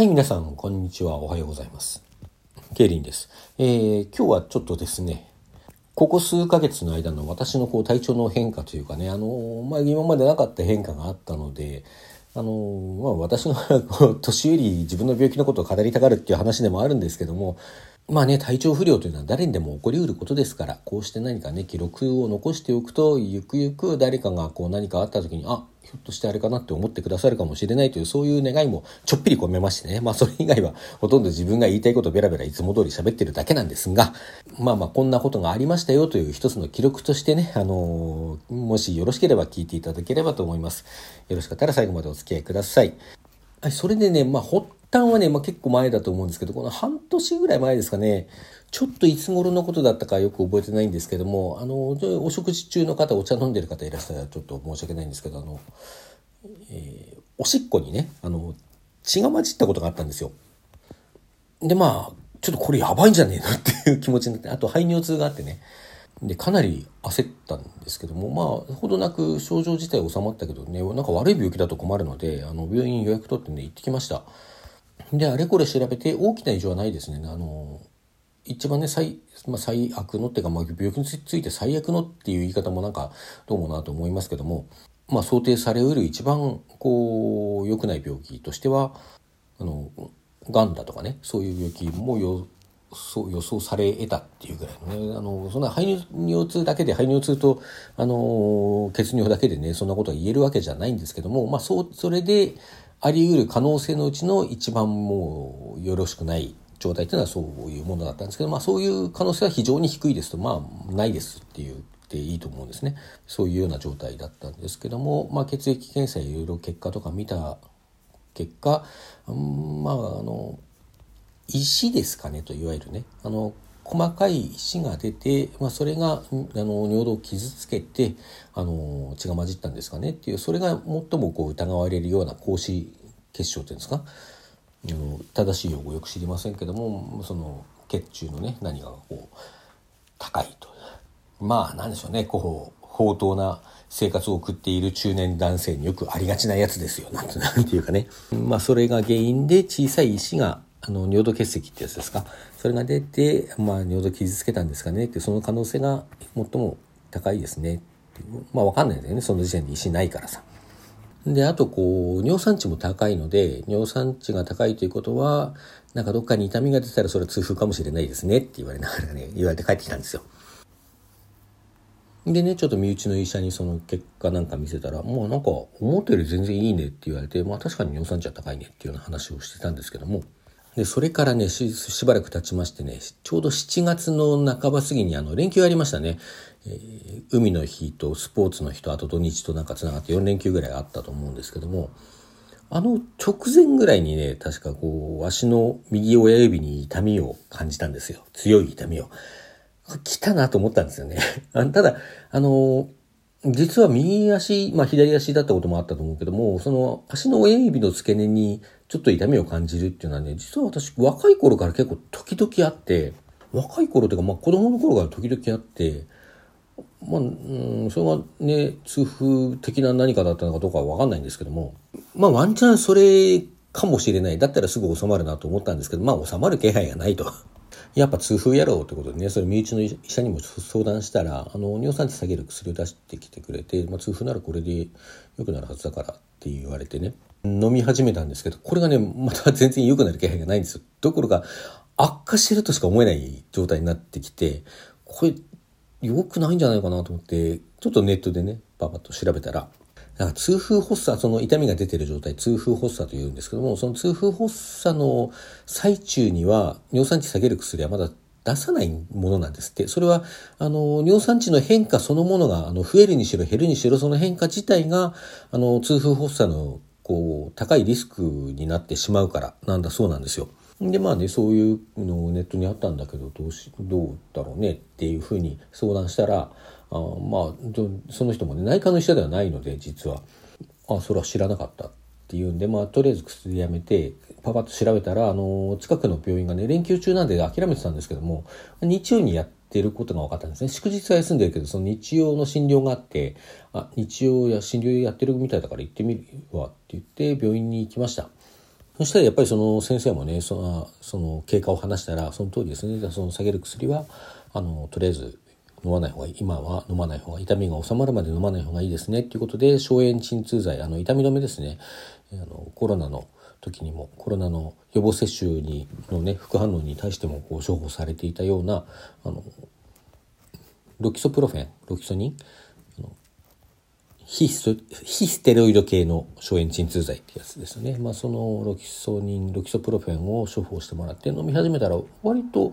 はい、皆さん、こんにちは。おはようございます。ケイリンです。えー、今日はちょっとですね、ここ数ヶ月の間の私のこう体調の変化というかね、あのまあ、今までなかった変化があったので、あのまあ、私の 年寄り自分の病気のことを語りたがるっていう話でもあるんですけども、まあね、体調不良というのは誰にでも起こりうることですから、こうして何かね、記録を残しておくと、ゆくゆく誰かがこう何かあった時に、あ、ひょっとしてあれかなって思ってくださるかもしれないという、そういう願いもちょっぴり込めましてね。まあそれ以外はほとんど自分が言いたいことをベラベラいつも通り喋ってるだけなんですが、まあまあこんなことがありましたよという一つの記録としてね、あのー、もしよろしければ聞いていただければと思います。よろしかったら最後までお付き合いください。はい、それでね、まあ端はね、まあ結構前だと思うんですけど、この半年ぐらい前ですかね、ちょっといつ頃のことだったかよく覚えてないんですけども、あの、お食事中の方、お茶飲んでる方いらっしゃったらちょっと申し訳ないんですけど、あの、えー、おしっこにね、あの、血が混じったことがあったんですよ。で、まあ、ちょっとこれやばいんじゃねえのっていう気持ちになって、あと排尿痛があってね。で、かなり焦ったんですけども、まあ、ほどなく症状自体収まったけどね、なんか悪い病気だと困るので、あの、病院予約取ってね、行ってきました。で、あれこれ調べて大きな異常はないですね。あの、一番ね、最、まあ、最悪のっていうか、まあ、病気について最悪のっていう言い方もなんかどうもなと思いますけども、まあ、想定されうる一番こう良くない病気としてはあのがんだとかねそういう病気もよそう予想され得たっていうぐらいのねあのそんな排尿痛だけで排尿痛とあの血尿だけでねそんなことが言えるわけじゃないんですけども、まあ、そうそれであり得る可能性のうちの一番もうよろしくない状態っていうのはそういうものだったんですけど、まあ、そういう可能性は非常に低いですとまあないですっていうていいと思うんですね。そういうような状態だったんですけども、まあ、血液検査いろいろ結果とか見た結果、うん、まああの石ですかねといわゆるね。あの細かい石が出て、まあ、それがあの尿道を傷つけてあの血が混じったんですかねっていうそれが最もこう疑われるような格子結晶っていうんですか？正しい用語よく知りませんけどもその血中のね何かがこう高いと。まあなんでしょうね。こう放蕩な生活を送っている中年男性によくありがちなやつですよ。なんて なんていうかね。まあそれが原因で小さい石があの尿道結石ってやつですか？それが出て、まあ、尿道傷つけたんですかね？ってその可能性が最も高いですね。まあ分かんないんだよね。その時点で石ないからさ。で、あとこう、尿酸値も高いので、尿酸値が高いということは、なんかどっかに痛みが出たらそれは痛風かもしれないですねって言われながらね、言われて帰ってきたんですよ。でね、ちょっと身内の医者にその結果なんか見せたら、もうなんか思ったより全然いいねって言われて、まあ確かに尿酸値は高いねっていうような話をしてたんですけども、で、それからねし、しばらく経ちましてね、ちょうど7月の半ば過ぎにあの連休ありましたね。えー、海の日とスポーツの日とあと土日となんか繋がって4連休ぐらいあったと思うんですけども、あの直前ぐらいにね、確かこう、足の右親指に痛みを感じたんですよ。強い痛みを。来たなと思ったんですよね。ただ、あの、実は右足、まあ左足だったこともあったと思うけども、その足の親指の付け根にちょっと痛みを感じるっていうのはね、実は私若い頃から結構時々あって、若い頃というか、まあ子供の頃から時々あって、まあ、うん、それがね、痛風的な何かだったのかどうかはわかんないんですけども、まあワンチャンそれかもしれない。だったらすぐ収まるなと思ったんですけど、まあ収まる気配がないと。やっぱ痛風やろうってことでね、それ身内の医者にも相談したら、あの、尿酸値下げる薬を出してきてくれて、まあ、痛風ならこれで良くなるはずだからって言われてね、飲み始めたんですけど、これがね、また全然良くなる気配がないんですよ。どころか、悪化してるとしか思えない状態になってきて、これ、良くないんじゃないかなと思って、ちょっとネットでね、パパッと調べたら、だか痛風発作、その痛みが出てる状態、痛風発作というんですけども、その痛風発作の最中には尿酸値下げる薬はまだ出さないものなんですって。それは、あの、尿酸値の変化そのものが、あの、増えるにしろ減るにしろ、その変化自体が、あの、痛風発作の、こう、高いリスクになってしまうからなんだそうなんですよ。で、まあね、そういうのをネットにあったんだけど、どうし、どうだろうねっていうふうに相談したら、あまあその人もね内科の医者ではないので実は。あそれは知らなかったっていうんでまあとりあえず薬やめてパパッと調べたらあの近くの病院がね連休中なんで諦めてたんですけども日曜にやってることが分かったんですね。祝日は休んでるけどその日曜の診療があってあ日曜や診療やってるみたいだから行ってみるわって言って病院に行きました。そしたらやっぱりその先生もねそのその経過を話したらその通りですね。その下げる薬はあのとりあえず飲まない方がいい。今は飲まない方が痛みが収まるまで飲まない方がいいですね。っていうことで消炎鎮痛剤あの痛み止めですね。あのコロナの時にもコロナの予防接種にのね副反応に対してもこう処方されていたようなあのロキソプロフェンロキソニン非ス非ステロイド系の消炎鎮痛剤ってやつですね。まあ、そのロキソニン、ロキソプロフェンを処方してもらって飲み始めたら割と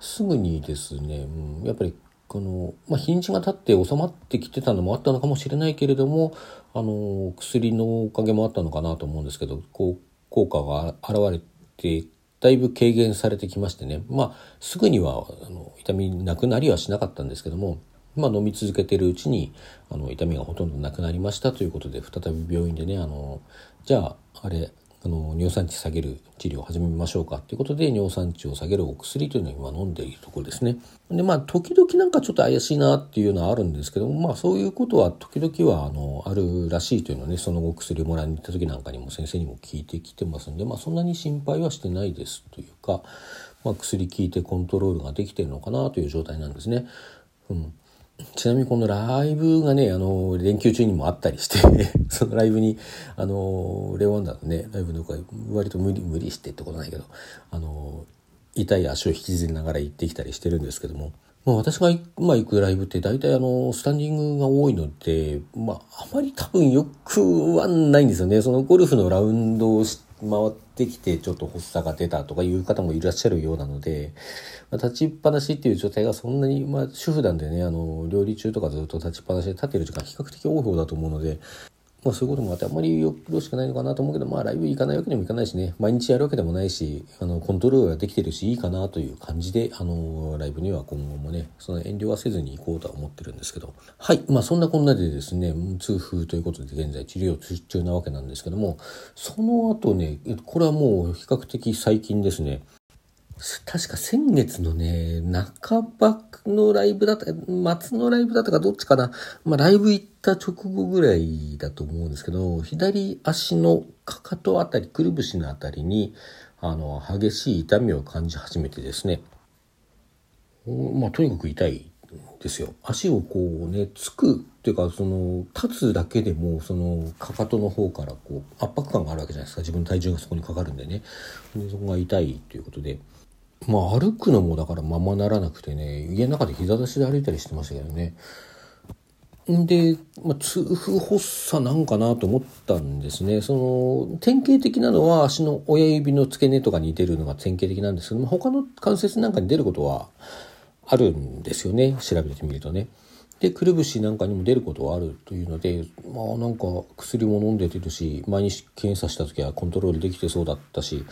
すぐにですね、うん、やっぱりこの、まあ、日にちが経って収まってきてたのもあったのかもしれないけれども、あの、薬のおかげもあったのかなと思うんですけど、こう、効果が現れて、だいぶ軽減されてきましてね、まあ、すぐにはあの痛みなくなりはしなかったんですけども、まあ、飲み続けてるうちにあの痛みがほとんどなくなりましたということで再び病院でねあのじゃああれあの尿酸値下げる治療を始めましょうかということで尿酸値を下げるお薬というのを今飲んでいるところですね。でまあ時々なんかちょっと怪しいなっていうのはあるんですけどもまあそういうことは時々はあのあるらしいというのをねそのお薬をもらいに行った時なんかにも先生にも聞いてきてますんでまあそんなに心配はしてないですというか、まあ、薬効いてコントロールができてるのかなという状態なんですね。うんちなみにこのライブがね、あの、連休中にもあったりして そのライブに、あの、レオワンダーのね、ライブのか割と無理、無理してってことないけど、あの、痛い足を引きずりながら行ってきたりしてるんですけども、まあ私がまあ行くライブって大体あの、スタンディングが多いので、まああまり多分よくはないんですよね。そのゴルフのラウンドをして、回ってきてちょっと発作が出たとかいう方もいらっしゃるようなので、まあ、立ちっぱなしっていう状態がそんなに、まあ、主婦なんでねあの料理中とかずっと立ちっぱなしで立ってる時間比較的多い方だと思うのでまあそういうこともあってあんまりよろしくないのかなと思うけど、まあライブ行かないわけにもいかないしね、毎日やるわけでもないし、あの、コントロールができてるし、いいかなという感じで、あの、ライブには今後もね、その遠慮はせずに行こうとは思ってるんですけど、はい、まあそんなこんなでですね、痛風ということで現在治療中なわけなんですけども、その後ね、これはもう比較的最近ですね、確か先月のね、半ばのライブだった、末のライブだったかどっちかな。まあライブ行った直後ぐらいだと思うんですけど、左足のかかとあたり、くるぶしのあたりに、あの、激しい痛みを感じ始めてですね。まあとにかく痛いですよ。足をこうね、つくっていうか、その、立つだけでも、その、かかとの方からこう、圧迫感があるわけじゃないですか。自分の体重がそこにかかるんでね。でそこが痛いということで。まあ歩くのもだからままならなくてね、家の中で膝出しで歩いたりしてましたけどね。んで、まあ、痛風発作なんかなと思ったんですね。その、典型的なのは足の親指の付け根とかに出るのが典型的なんですけど、他の関節なんかに出ることはあるんですよね。調べてみるとね。でくるぶしなんかにも出ることはあるというのでまあなんか薬も飲んでてるし毎日検査した時はコントロールできてそうだったし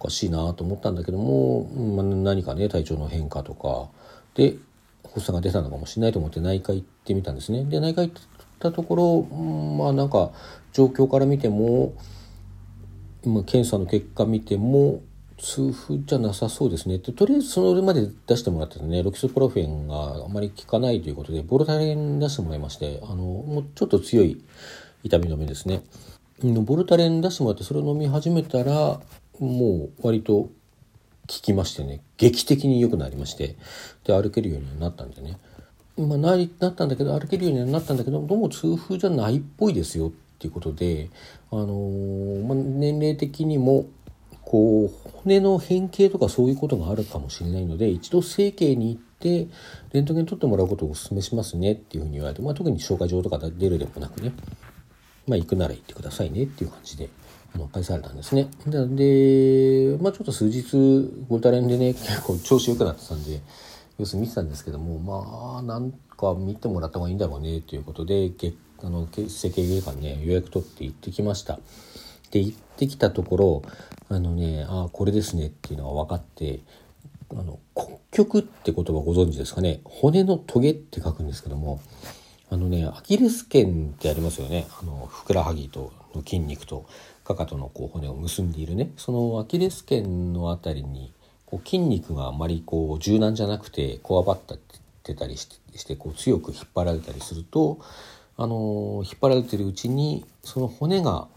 おかしいなと思ったんだけども、まあ、何かね体調の変化とかで発作が出たのかもしれないと思って内科行ってみたんですね。で内科行ったところ、まあなんか状況から見ても、ま、検査の結果見ても痛風じゃなさそうですね。とりあえずそれまで出してもらってたね。ロキソプロフェンがあまり効かないということでボルタレン出してもらいましてあのもうちょっと強い痛み止めですね。ボルタレン出してもらってそれを飲み始めたらもう割と効きましてね。劇的に良くなりまして。で歩けるようになったんでね。まあ、ななったんだけど歩けるようになったんだけどどうも痛風じゃないっぽいですよっていうことで、あのー、まあ、年齢的にもこう骨の変形とかそういうことがあるかもしれないので一度整形に行ってレントゲン取ってもらうことをお勧めしますねっていうふうに言われて、まあ、特に紹介状とか出るでもなくねまあ行くなら行ってくださいねっていう感じであの返されたんですね。でまあちょっと数日ゴタレンでね結構調子良くなってたんで様子見てたんですけどもまあなんか見てもらった方がいいんだろうねということであの整形外科にね予約取って行ってきました。で行ってきたところあのねああこれですねっていうのが分かってあの骨曲って言葉ご存知ですかね？骨のトゲって書くんですけどもあのねアキレス腱ってありますよね。あのふくらはぎとの筋肉とかかとのこう骨を結んでいるね。そのアキレス腱の辺りにこう筋肉があまりこう柔軟じゃなくてこわばってたりしてこう強く引っ張られたりするとあの引っ張られてるうちにその骨が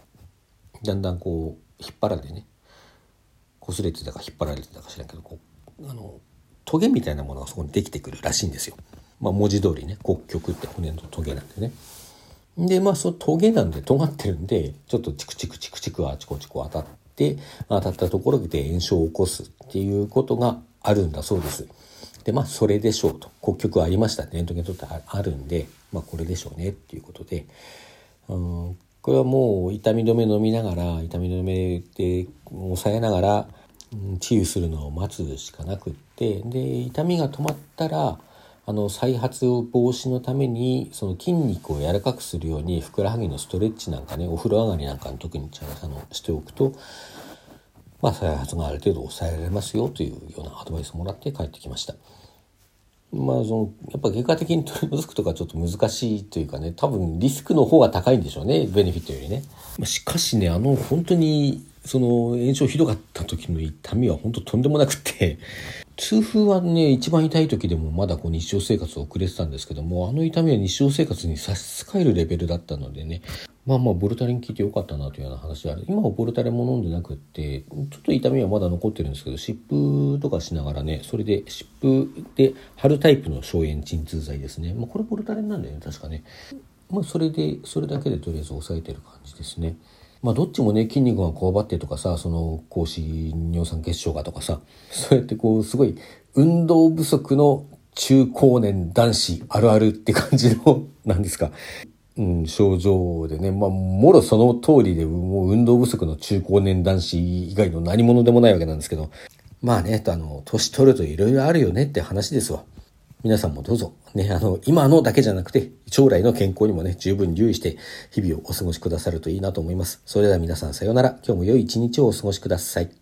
だんだんこう引っ張られてね擦れてたか引っ張られてたか知らんけどこうあのトゲみたいなものがそこにできてくるらしいんですよ。まあ、文字通りね骨極って骨のトゲなんでね。でまあそのトゲなんで尖ってるんでちょっとチクチクチクチクあちこちこう当たって当たったところで炎症を起こすっていうことがあるんだそうです。でまあそれでしょうと骨極ありましたレントゲン取ってあるんでまあこれでしょうねっていうことで、うん、これはもう痛み止め飲みながら痛み止めで抑えながら、治癒するのを待つしかなくってで痛みが止まったらあの再発防止のためにその筋肉を柔らかくするようにふくらはぎのストレッチなんかねお風呂上がりなんかに特にあのしておくと、まあ、再発がある程度抑えられますよというようなアドバイスをもらって帰ってきました。まあそのやっぱ外科的に取り除くとかちょっと難しいというかね多分リスクの方が高いんでしょうねベネフィットよりね。しかしねあの本当にその炎症ひどかった時の痛みは本当とんでもなくて痛風はね一番痛い時でもまだこう日常生活を送れてたんですけどもあの痛みは日常生活に差し支えるレベルだったのでねまあまあボルタリン効いてよかったなというような話である。今はボルタリンも飲んでなくってちょっと痛みはまだ残ってるんですけど湿布とかしながらねそれで湿布で貼るタイプの消炎鎮痛剤ですね、まあ、これボルタリンなんだよね確かね。まあそれでそれだけでとりあえず抑えてる感じですね。まあどっちもね筋肉がこわばってとかさその高脂尿酸血症がとかさそうやってこうすごい運動不足の中高年男子あるあるって感じのなんですか、うん、症状でねまあもろその通りでもう運動不足の中高年男子以外の何者でもないわけなんですけどまあねあの年取るといろいろあるよねって話ですわ。皆さんもどうぞ、ね、あの、今のだけじゃなくて、将来の健康にもね、十分留意して、日々をお過ごしくださるといいなと思います。それでは皆さんさようなら。今日も良い一日をお過ごしください。